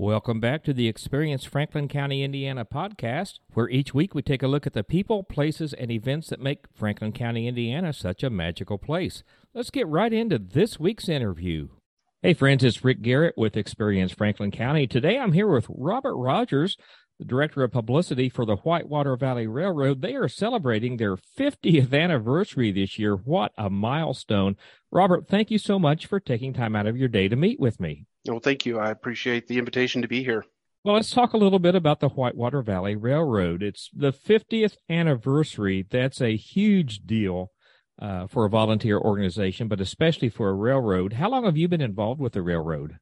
Welcome back to the Experience Franklin County, Indiana podcast, where each week we take a look at the people, places, and events that make Franklin County, Indiana such a magical place. Let's get right into this week's interview. Hey, friends, it's Rick Garrett with Experience Franklin County. Today I'm here with Robert Rogers, the Director of Publicity for the Whitewater Valley Railroad. They are celebrating their 50th anniversary this year. What a milestone. Robert, thank you so much for taking time out of your day to meet with me. Well, thank you. I appreciate the invitation to be here. Well, let's talk a little bit about the Whitewater Valley Railroad. It's the 50th anniversary. That's a huge deal uh, for a volunteer organization, but especially for a railroad. How long have you been involved with the railroad?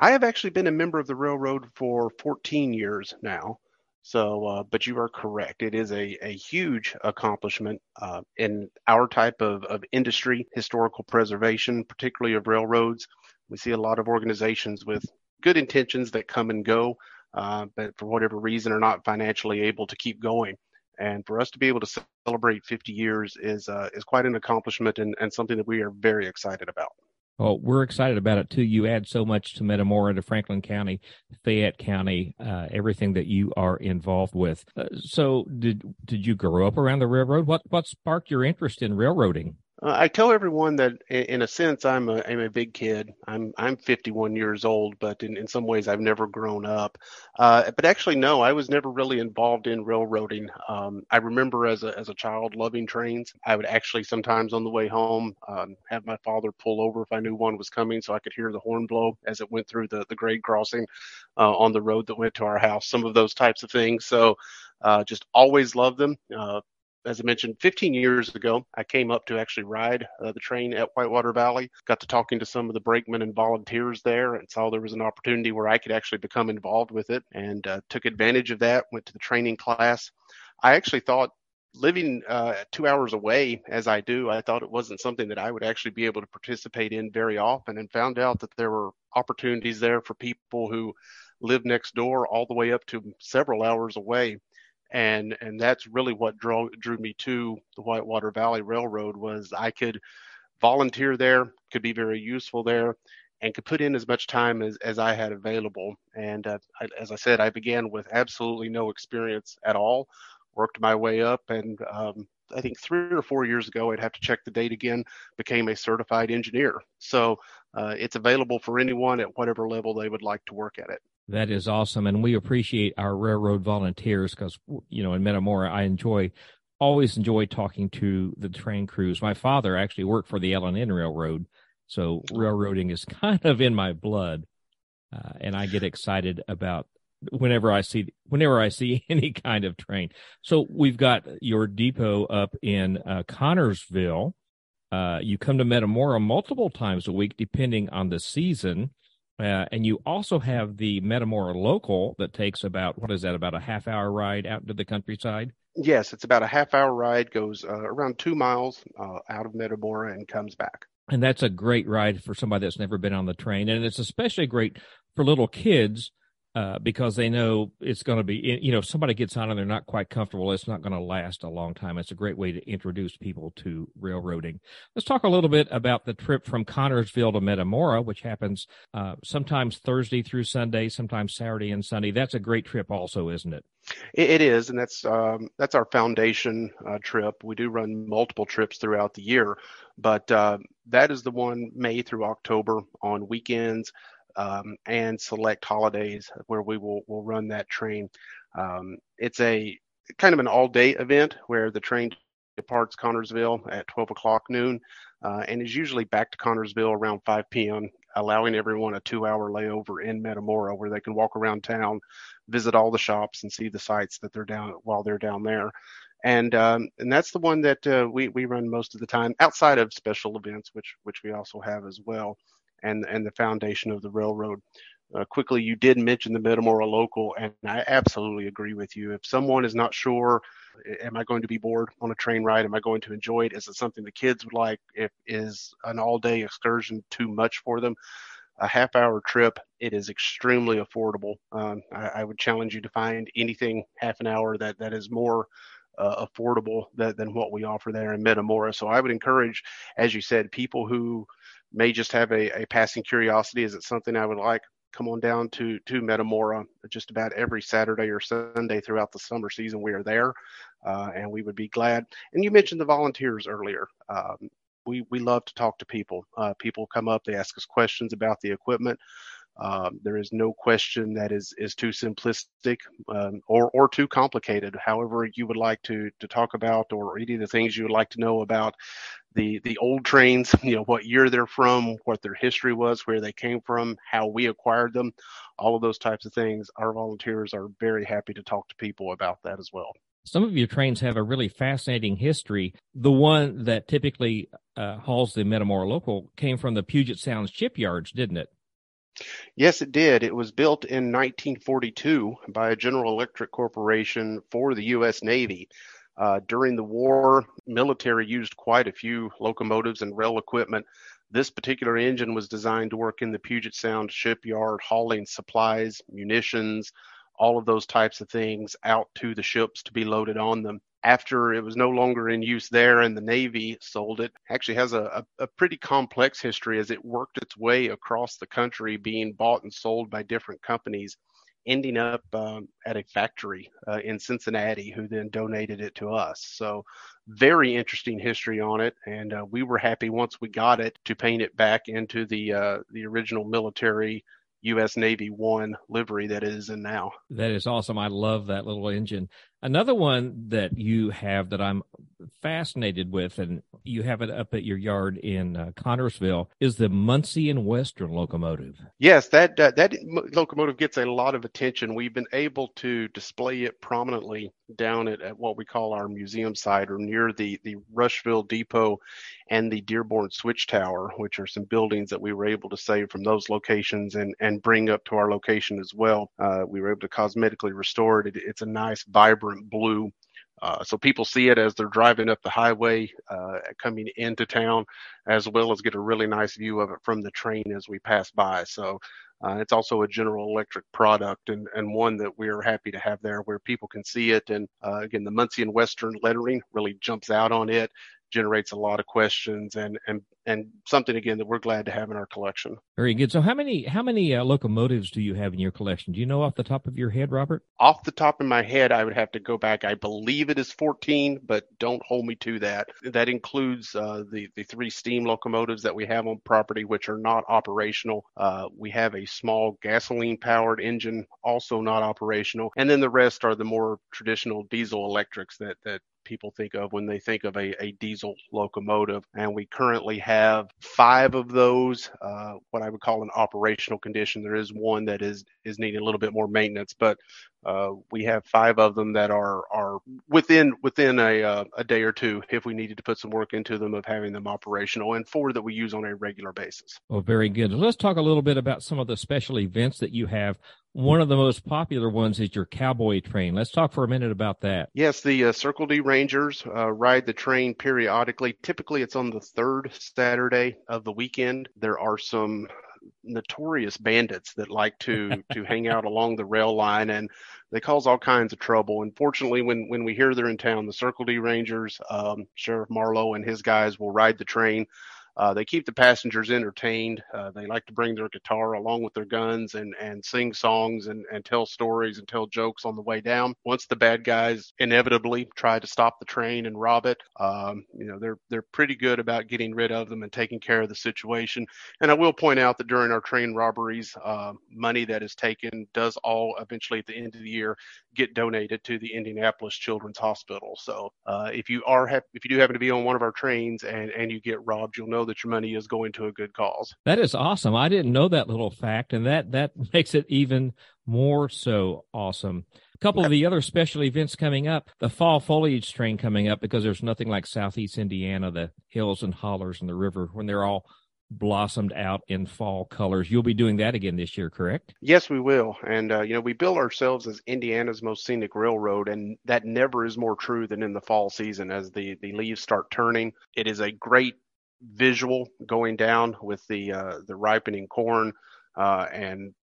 I have actually been a member of the railroad for 14 years now. So, uh, but you are correct. It is a, a huge accomplishment uh, in our type of, of industry, historical preservation, particularly of railroads. We see a lot of organizations with good intentions that come and go, uh, but for whatever reason are not financially able to keep going. And for us to be able to celebrate 50 years is uh, is quite an accomplishment and, and something that we are very excited about. Well, we're excited about it too. You add so much to Metamora, to Franklin County, Fayette County, uh, everything that you are involved with. Uh, so, did did you grow up around the railroad? What what sparked your interest in railroading? Uh, I tell everyone that in a sense I'm a I'm a big kid. I'm I'm 51 years old, but in, in some ways I've never grown up. Uh, but actually, no, I was never really involved in railroading. Um, I remember as a as a child loving trains. I would actually sometimes on the way home um, have my father pull over if I knew one was coming, so I could hear the horn blow as it went through the the grade crossing uh, on the road that went to our house. Some of those types of things. So. Uh, just always loved them. Uh, as I mentioned, 15 years ago, I came up to actually ride uh, the train at Whitewater Valley. Got to talking to some of the brakemen and volunteers there, and saw there was an opportunity where I could actually become involved with it, and uh, took advantage of that. Went to the training class. I actually thought living uh, two hours away as I do, I thought it wasn't something that I would actually be able to participate in very often, and found out that there were opportunities there for people who live next door all the way up to several hours away and and that's really what drew drew me to the Whitewater Valley Railroad was I could volunteer there, could be very useful there, and could put in as much time as, as I had available. And uh, I, as I said, I began with absolutely no experience at all, worked my way up, and um, I think three or four years ago, I'd have to check the date again, became a certified engineer. So uh, it's available for anyone at whatever level they would like to work at it. That is awesome. And we appreciate our railroad volunteers because, you know, in Metamora, I enjoy, always enjoy talking to the train crews. My father actually worked for the L&N Railroad. So railroading is kind of in my blood. Uh, and I get excited about whenever I see, whenever I see any kind of train. So we've got your depot up in uh, Connersville. Uh, you come to Metamora multiple times a week, depending on the season. Uh, and you also have the Metamora local that takes about what is that about a half hour ride out into the countryside? Yes, it's about a half hour ride, goes uh, around two miles uh, out of Metamora and comes back. And that's a great ride for somebody that's never been on the train, and it's especially great for little kids uh, because they know it's going to be, you know, if somebody gets on and they're not quite comfortable, it's not going to last a long time. It's a great way to introduce people to railroading. Let's talk a little bit about the trip from Connersville to Metamora, which happens uh, sometimes Thursday through Sunday, sometimes Saturday and Sunday. That's a great trip, also, isn't it? it is, and that's um, that's our foundation uh, trip. We do run multiple trips throughout the year, but uh, that is the one May through October on weekends um, and select holidays where we will, will run that train. Um, it's a kind of an all day event where the train departs Connersville at 12 o'clock noon uh, and is usually back to Connersville around 5 p.m., allowing everyone a two hour layover in Metamora where they can walk around town, visit all the shops, and see the sites that they're down while they're down there. And um, and that's the one that uh, we we run most of the time outside of special events, which which we also have as well and and the foundation of the railroad. Uh, quickly, you did mention the Metamora local, and I absolutely agree with you. If someone is not sure, am I going to be bored on a train ride? Am I going to enjoy it? Is it something the kids would like? If is an all-day excursion too much for them? A half-hour trip, it is extremely affordable. Um, I, I, would challenge you to find anything half an hour that that is more uh, affordable that, than what we offer there in Metamora. So I would encourage, as you said, people who may just have a, a passing curiosity. Is it something I would like? come on down to to Metamora just about every Saturday or Sunday throughout the summer season. We are there, uh, and we would be glad. And you mentioned the volunteers earlier. Um, we we love to talk to people. Uh, people come up, they ask us questions about the equipment. Um, there is no question that is is too simplistic um, or or too complicated. However, you would like to to talk about, or any of the things you would like to know about the the old trains. You know what year they're from, what their history was, where they came from, how we acquired them, all of those types of things. Our volunteers are very happy to talk to people about that as well. Some of your trains have a really fascinating history. The one that typically uh, hauls the Metamora local came from the Puget Sound shipyards, didn't it? Yes, it did. It was built in 1942 by a General Electric Corporation for the U.S. Navy. Uh, during the war, military used quite a few locomotives and rail equipment. This particular engine was designed to work in the Puget Sound shipyard, hauling supplies, munitions, all of those types of things out to the ships to be loaded on them after it was no longer in use there and the Navy sold it, actually has a, a, a, pretty complex history as it worked its way across the country, being bought and sold by different companies, ending up um, at a factory uh, in Cincinnati, who then donated it to us. So, very interesting history on it, and uh, we were happy once we got it to paint it back into the uh, the original military U.S. Navy One livery that it is in now. That is awesome. I love that little engine. Another one that you have that I'm fascinated with, and you have it up at your yard in uh, Connersville, is the Muncie and Western locomotive. Yes, that uh, that locomotive gets a lot of attention. We've been able to display it prominently down at, at what we call our museum site, or near the the Rushville Depot and the Dearborn Switch Tower, which are some buildings that we were able to save from those locations and and bring up to our location as well. Uh, we were able to cosmetically restore it. it it's a nice, vibrant vibrant blue. Uh, so people see it as they're driving up the highway uh, coming into town, as well as get a really nice view of it from the train as we pass by. So uh, it's also a General Electric product and, and one that we are happy to have there where people can see it. And uh, again, the Muncie and Western lettering really jumps out on it generates a lot of questions and and and something again that we're glad to have in our collection. Very good. So how many how many uh, locomotives do you have in your collection? Do you know off the top of your head, Robert? Off the top of my head, I would have to go back. I believe it is 14, but don't hold me to that. That includes uh, the the three steam locomotives that we have on property, which are not operational. Uh, we have a small gasoline powered engine, also not operational, and then the rest are the more traditional diesel electrics that that people think of when they think of a, a diesel locomotive. And we currently have five of those, uh, what I would call an operational condition. There is one that is is needing a little bit more maintenance, but uh, we have five of them that are are within within a uh, a day or two if we needed to put some work into them of having them operational, and four that we use on a regular basis. Well, very good. Let's talk a little bit about some of the special events that you have. One of the most popular ones is your cowboy train. Let's talk for a minute about that. Yes, the uh, Circle D Rangers uh, ride the train periodically. Typically, it's on the third Saturday of the weekend. There are some notorious bandits that like to to hang out along the rail line and they cause all kinds of trouble. Unfortunately, when when we hear they're in town, the Circle D Rangers, um, Sheriff Marlowe and his guys will ride the train uh, they keep the passengers entertained. Uh, they like to bring their guitar along with their guns and, and sing songs and, and tell stories and tell jokes on the way down. Once the bad guys inevitably try to stop the train and rob it, um, you know they're they're pretty good about getting rid of them and taking care of the situation. And I will point out that during our train robberies, uh, money that is taken does all eventually at the end of the year get donated to the Indianapolis Children's Hospital. So uh, if you are ha- if you do happen to be on one of our trains and and you get robbed, you'll know that your money is going to a good cause. That is awesome. I didn't know that little fact, and that that makes it even more so awesome. A couple of the other special events coming up, the fall foliage train coming up because there's nothing like Southeast Indiana, the hills and hollers and the river when they're all blossomed out in fall colors. You'll be doing that again this year, correct? Yes, we will. And, uh, you know, we bill ourselves as Indiana's most scenic railroad, and that never is more true than in the fall season as the, the leaves start turning. It is a great visual going down with the, uh, the ripening corn. Uh, and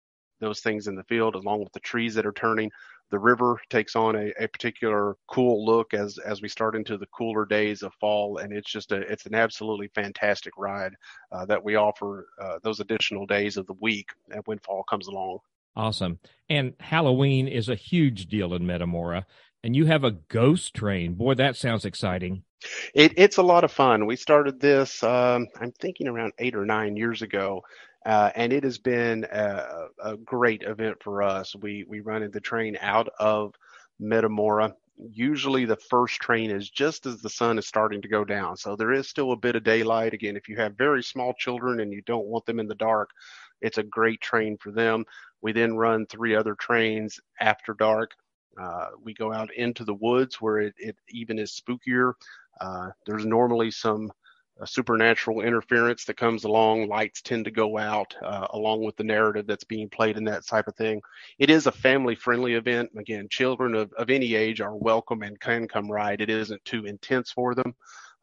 those things in the field, along with the trees that are turning. The river takes on a, a particular cool look as as we start into the cooler days of fall, and it's just a it's an absolutely fantastic ride uh, that we offer uh, those additional days of the week when fall comes along. Awesome. And Halloween is a huge deal in Metamora. And you have a ghost train. Boy, that sounds exciting. It, it's a lot of fun. We started this, um, I'm thinking around eight or nine years ago. Uh, and it has been a, a, great event for us. We we run the train out of Metamora. Usually, the first train is just as the sun is starting to go down, so there is still a bit of daylight. Again, if you have very small children and you don't want them in the dark, it's a great train for them. We then run three other trains after dark. Uh, we go out into the woods where it, it even is spookier. Uh, there's normally some uh, supernatural interference that comes along. Lights tend to go out uh, along with the narrative that's being played in that type of thing. It is a family friendly event. Again, children of, of any age are welcome and can come ride. It isn't too intense for them.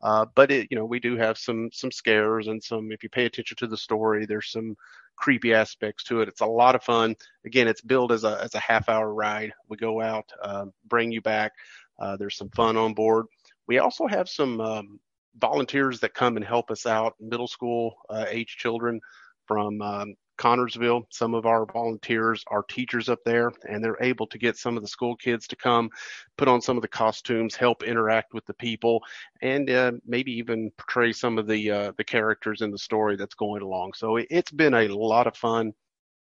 Uh, but it, you know, we do have some some scares and some. If you pay attention to the story, there's some creepy aspects to it. It's a lot of fun. Again, it's billed as a as a half hour ride. We go out, uh, bring you back. Uh, there's some fun on board. We also have some um, volunteers that come and help us out, middle school uh, age children from um, Connersville. Some of our volunteers are teachers up there, and they're able to get some of the school kids to come, put on some of the costumes, help interact with the people, and uh, maybe even portray some of the uh, the characters in the story that's going along. So it's been a lot of fun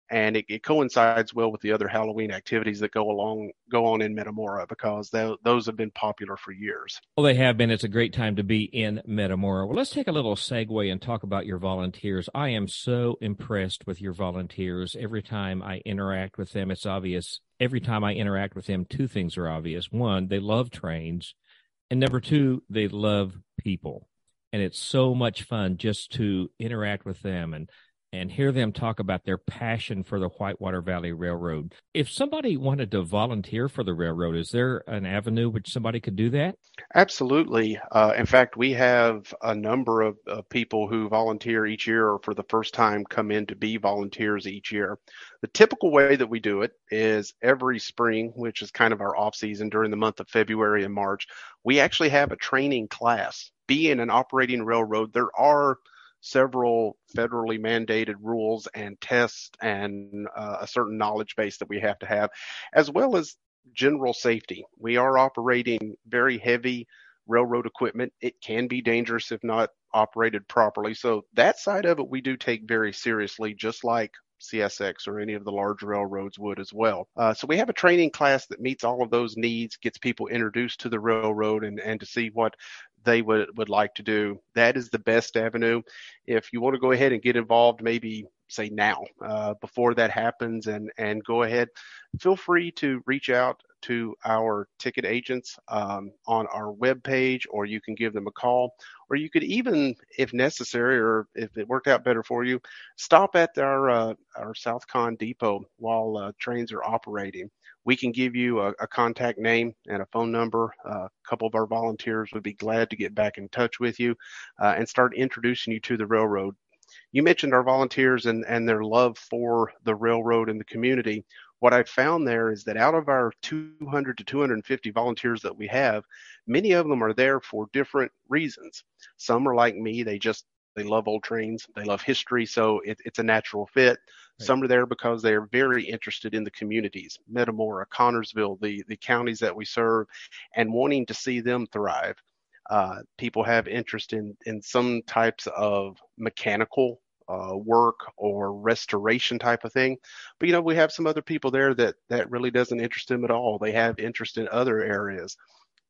and it, it, coincides well with the other Halloween activities that go along go on in Metamora because th- those have been popular for years. Well, they have been. It's a great time to be in Metamora. Well, let's take a little segue and talk about your volunteers. I am so impressed with your volunteers. Every time I interact with them, it's obvious. Every time I interact with them, two things are obvious. One, they love trains, and number two, they love people. And it's so much fun just to interact with them and and hear them talk about their passion for the Whitewater Valley Railroad. If somebody wanted to volunteer for the railroad, is there an avenue which somebody could do that? Absolutely. Uh, in fact, we have a number of, of people who volunteer each year or for the first time come in to be volunteers each year. The typical way that we do it is every spring, which is kind of our off season during the month of February and March, we actually have a training class. Being an operating railroad, there are several federally mandated rules and tests and uh, a certain knowledge base that we have to have, as well as general safety. We are operating very heavy railroad equipment. It can be dangerous if not operated properly. So that side of it we do take very seriously, just like CSX or any of the large railroads would as well. Uh, so we have a training class that meets all of those needs, gets people introduced to the railroad and, and to see what they would, would like to do. That is the best avenue. If you want to go ahead and get involved, maybe say now uh, before that happens and, and go ahead, feel free to reach out to our ticket agents um, on our webpage, or you can give them a call, or you could even, if necessary, or if it worked out better for you, stop at our uh, our Southcon depot while uh, trains are operating. We can give you a, a contact name and a phone number. Uh, a couple of our volunteers would be glad to get back in touch with you uh, and start introducing you to the railroad. You mentioned our volunteers and, and their love for the railroad and the community what I found there is that out of our 200 to 250 volunteers that we have, many of them are there for different reasons. Some are like me, they just they love old trains, they love history, so it, it's a natural fit. Right. Some are there because they are very interested in the communities, Metamora, Connersville, the the counties that we serve, and wanting to see them thrive. Uh, people have interest in in some types of mechanical uh, work or restoration type of thing. But you know, we have some other people there that that really doesn't interest them at all. They have interest in other areas.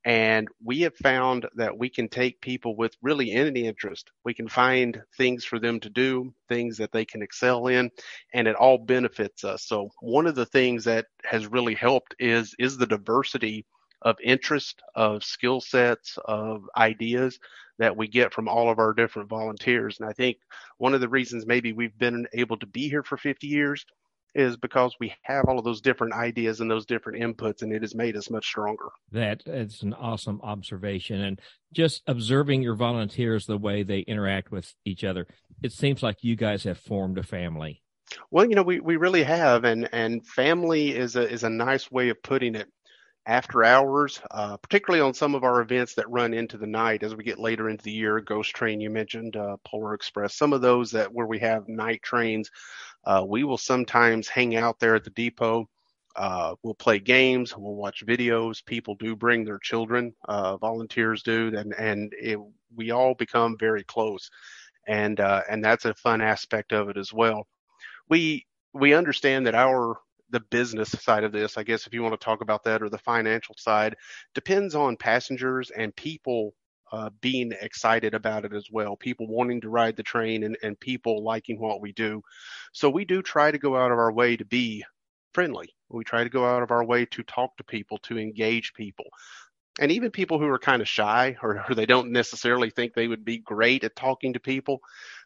And we have found that we can take people with really any interest. We can find things for them to do, things that they can excel in, and it all benefits us. So one of the things that has really helped is is the diversity of interest, of skill sets, of ideas that we get from all of our different volunteers. And I think one of the reasons maybe we've been able to be here for 50 years is because we have all of those different ideas and those different inputs and it has made us much stronger. That is an awesome observation and just observing your volunteers the way they interact with each other. It seems like you guys have formed a family. Well, you know, we, we really have, and and family is a is a nice way of putting it. After hours, uh, particularly on some of our events that run into the night as we get later into the year, Ghost Train you mentioned, uh, Polar Express, some of those that where we have night trains, uh, we will sometimes hang out there at the depot. Uh, we'll play games, we'll watch videos. People do bring their children, uh, volunteers do, and and it, we all become very close, and uh, and that's a fun aspect of it as well we we understand that our the business side of this, I guess if you want to talk about that or the financial side, depends on passengers and people uh, being excited about it as well. People wanting to ride the train and, and people liking what we do. So we do try to go out of our way to be friendly. We try to go out of our way to talk to people, to engage people. And even people who are kind of shy or, or they don't necessarily think they would be great at talking to people,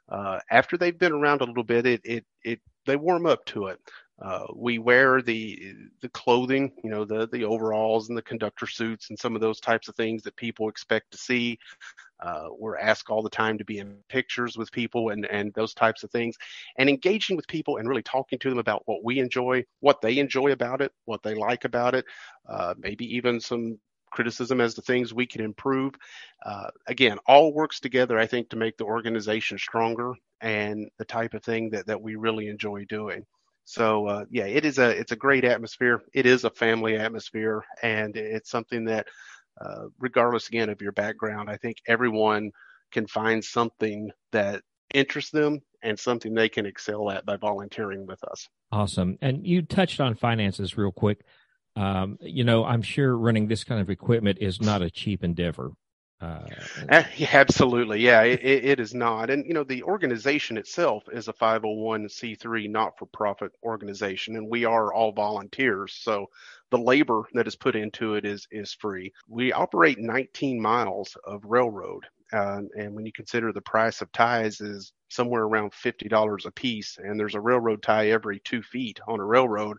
uh, after they've been around a little bit, it it it they warm up to it. Uh, we wear the the clothing, you know, the the overalls and the conductor suits and some of those types of things that people expect to see. Uh, we're asked all the time to be in pictures with people and and those types of things, and engaging with people and really talking to them about what we enjoy, what they enjoy about it, what they like about it, uh, maybe even some criticism as to things we can improve. Uh, again, all works together, I think, to make the organization stronger and the type of thing that, that we really enjoy doing. So uh, yeah, it is a it's a great atmosphere. It is a family atmosphere, and it's something that, uh, regardless again of your background, I think everyone can find something that interests them and something they can excel at by volunteering with us. Awesome. And you touched on finances real quick. Um, you know, I'm sure running this kind of equipment is not a cheap endeavor. Uh, uh absolutely. Yeah, it, it is not. And, you know, the organization itself is a 501c3 not for profit organization, and we are all volunteers. So the labor that is put into it is, is free. We operate 19 miles of railroad. Uh, and when you consider the price of ties is somewhere around $50 a piece, and there's a railroad tie every two feet on a railroad,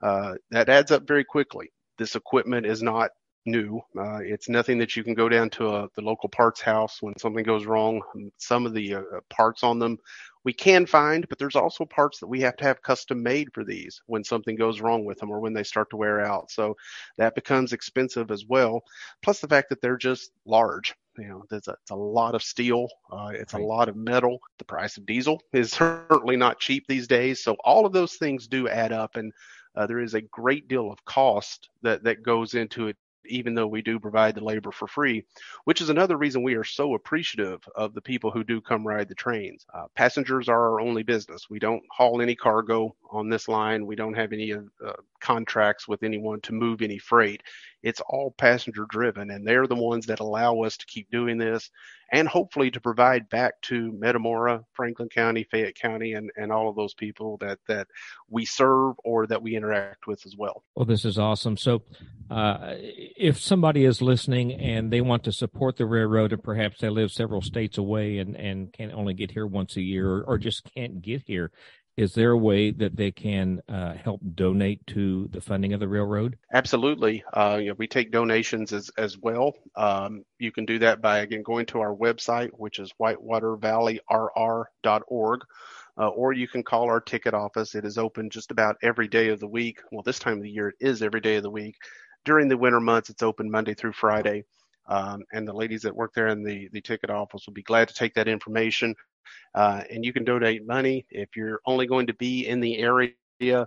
uh, that adds up very quickly. This equipment is not new. Uh, it's nothing that you can go down to a, the local parts house when something goes wrong. Some of the uh, parts on them we can find, but there's also parts that we have to have custom made for these when something goes wrong with them or when they start to wear out. So that becomes expensive as well. Plus the fact that they're just large. You know, there's a, it's a lot of steel. Uh, it's right. a lot of metal. The price of diesel is certainly not cheap these days. So all of those things do add up. And uh, there is a great deal of cost that, that goes into it even though we do provide the labor for free, which is another reason we are so appreciative of the people who do come ride the trains. Uh, passengers are our only business. We don't haul any cargo on this line. We don't have any uh, contracts with anyone to move any freight. It's all passenger driven, and they're the ones that allow us to keep doing this and hopefully to provide back to Metamora, Franklin County, Fayette County, and, and all of those people that, that we serve or that we interact with as well. Well, this is awesome. So, uh, if somebody is listening and they want to support the railroad and perhaps they live several states away and, and can only get here once a year or, or just can't get here, is there a way that they can uh, help donate to the funding of the railroad? Absolutely. Uh, you know, we take donations as, as well. Um, you can do that by, again, going to our website, which is whitewatervalleyrr.org. Uh, or you can call our ticket office. It is open just about every day of the week. Well, this time of the year, it is every day of the week. During the winter months, it's open Monday through Friday. Um, and the ladies that work there in the, the ticket office will be glad to take that information uh, and you can donate money if you're only going to be in the area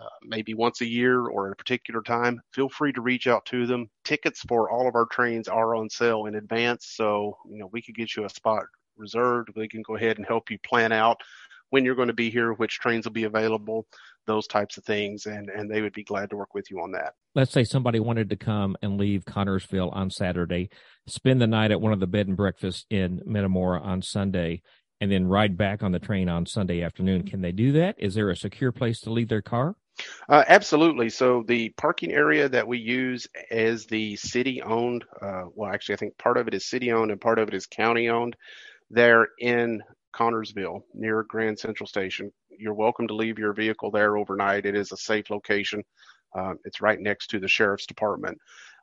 uh, maybe once a year or at a particular time, feel free to reach out to them. Tickets for all of our trains are on sale in advance, so you know we could get you a spot reserved. We can go ahead and help you plan out when you're going to be here, which trains will be available, those types of things, and and they would be glad to work with you on that. Let's say somebody wanted to come and leave Connersville on Saturday, spend the night at one of the bed and breakfasts in Metamora on Sunday, and then ride back on the train on Sunday afternoon. Can they do that? Is there a secure place to leave their car? Uh, absolutely. So the parking area that we use is the city owned. Uh, well, actually, I think part of it is city owned and part of it is county owned. They're in Connersville near Grand Central Station. You're welcome to leave your vehicle there overnight. It is a safe location. Uh, it's right next to the sheriff's department.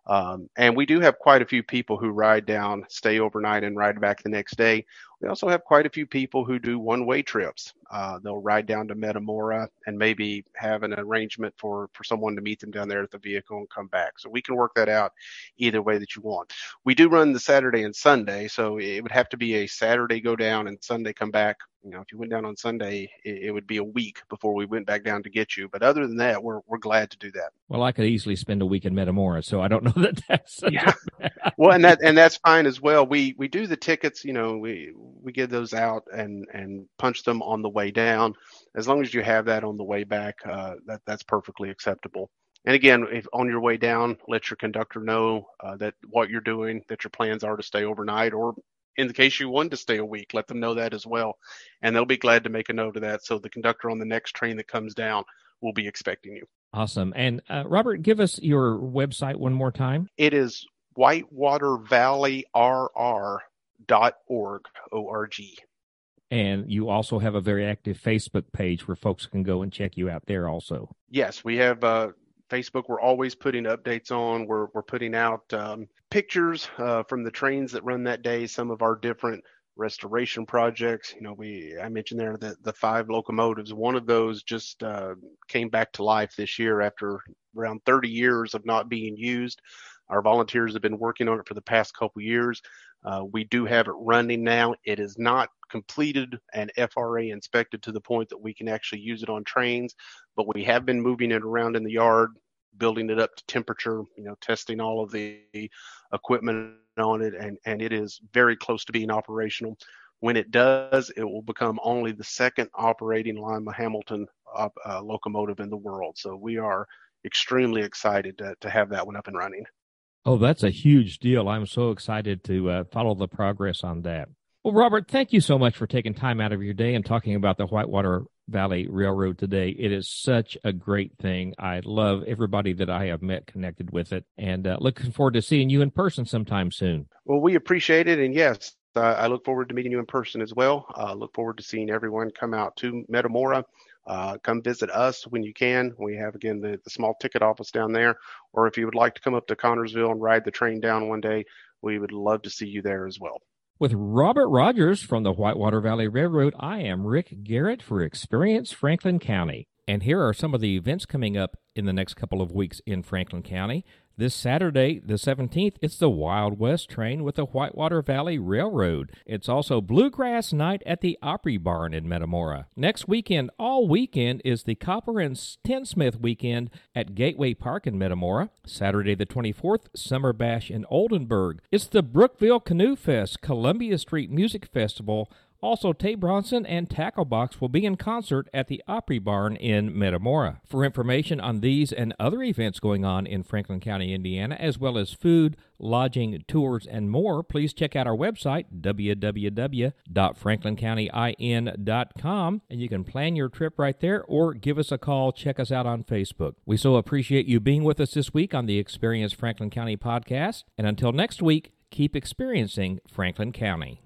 Um, and we do have quite a few people who ride down, stay overnight, and ride back the next day. We also have quite a few people who do one-way trips. Uh, they'll ride down to Metamora and maybe have an arrangement for for someone to meet them down there at the vehicle and come back. So we can work that out either way that you want. We do run the Saturday and Sunday, so it would have to be a Saturday go down and Sunday come back. You know, if you went down on Sunday, it, it would be a week before we went back down to get you. But other than that, we're we're glad to do that. Well, I could easily spend a week in Metamora, so I don't know that that's yeah. well, and that and that's fine as well. We we do the tickets. You know, we we give those out and and punch them on the way down. As long as you have that on the way back, uh, that that's perfectly acceptable. And again, if on your way down, let your conductor know uh, that what you're doing, that your plans are to stay overnight, or in the case you want to stay a week, let them know that as well. And they'll be glad to make a note of that. So the conductor on the next train that comes down will be expecting you. Awesome. And uh, Robert, give us your website one more time. It is whitewatervalleyrr.org, O-R-G. And you also have a very active Facebook page where folks can go and check you out there also. Yes, we have uh, Facebook. We're always putting updates on. We're, we're putting out um, pictures uh, from the trains that run that day, some of our different restoration projects. You know, we I mentioned there the the five locomotives. One of those just uh, came back to life this year after around 30 years of not being used. Our volunteers have been working on it for the past couple years. Uh, we do have it running now. It is not completed and FRA inspected to the point that we can actually use it on trains, but we have been moving it around in the yard, building it up to temperature, you know, testing all of the equipment on it, and, and it is very close to being operational. When it does, it will become only the second operating Lima Hamilton uh, locomotive in the world. So we are extremely excited to, to have that one up and running. Oh, that's a huge deal. I'm so excited to uh, follow the progress on that. Well, Robert, thank you so much for taking time out of your day and talking about the Whitewater Valley Railroad today. It is such a great thing. I love everybody that I have met connected with it and uh, looking forward to seeing you in person sometime soon. Well, we appreciate it. And yes, uh, I look forward to meeting you in person as well. Uh, look forward to seeing everyone come out to Metamora. Uh, come visit us when you can. We have again the, the small ticket office down there, or if you would like to come up to Connersville and ride the train down one day, we would love to see you there as well. With Robert Rogers from the Whitewater Valley Railroad, I am Rick Garrett for Experience Franklin County. And here are some of the events coming up in the next couple of weeks in Franklin County. This Saturday, the 17th, it's the Wild West train with the Whitewater Valley Railroad. It's also Bluegrass Night at the Opry Barn in Metamora. Next weekend, all weekend, is the Copper and Tinsmith weekend at Gateway Park in Metamora. Saturday, the 24th, Summer Bash in Oldenburg. It's the Brookville Canoe Fest, Columbia Street Music Festival also, Tay Bronson and Tacklebox will be in concert at the Opry Barn in Metamora. For information on these and other events going on in Franklin County, Indiana, as well as food, lodging, tours, and more, please check out our website, www.franklincountyin.com, and you can plan your trip right there or give us a call. Check us out on Facebook. We so appreciate you being with us this week on the Experience Franklin County podcast. And until next week, keep experiencing Franklin County.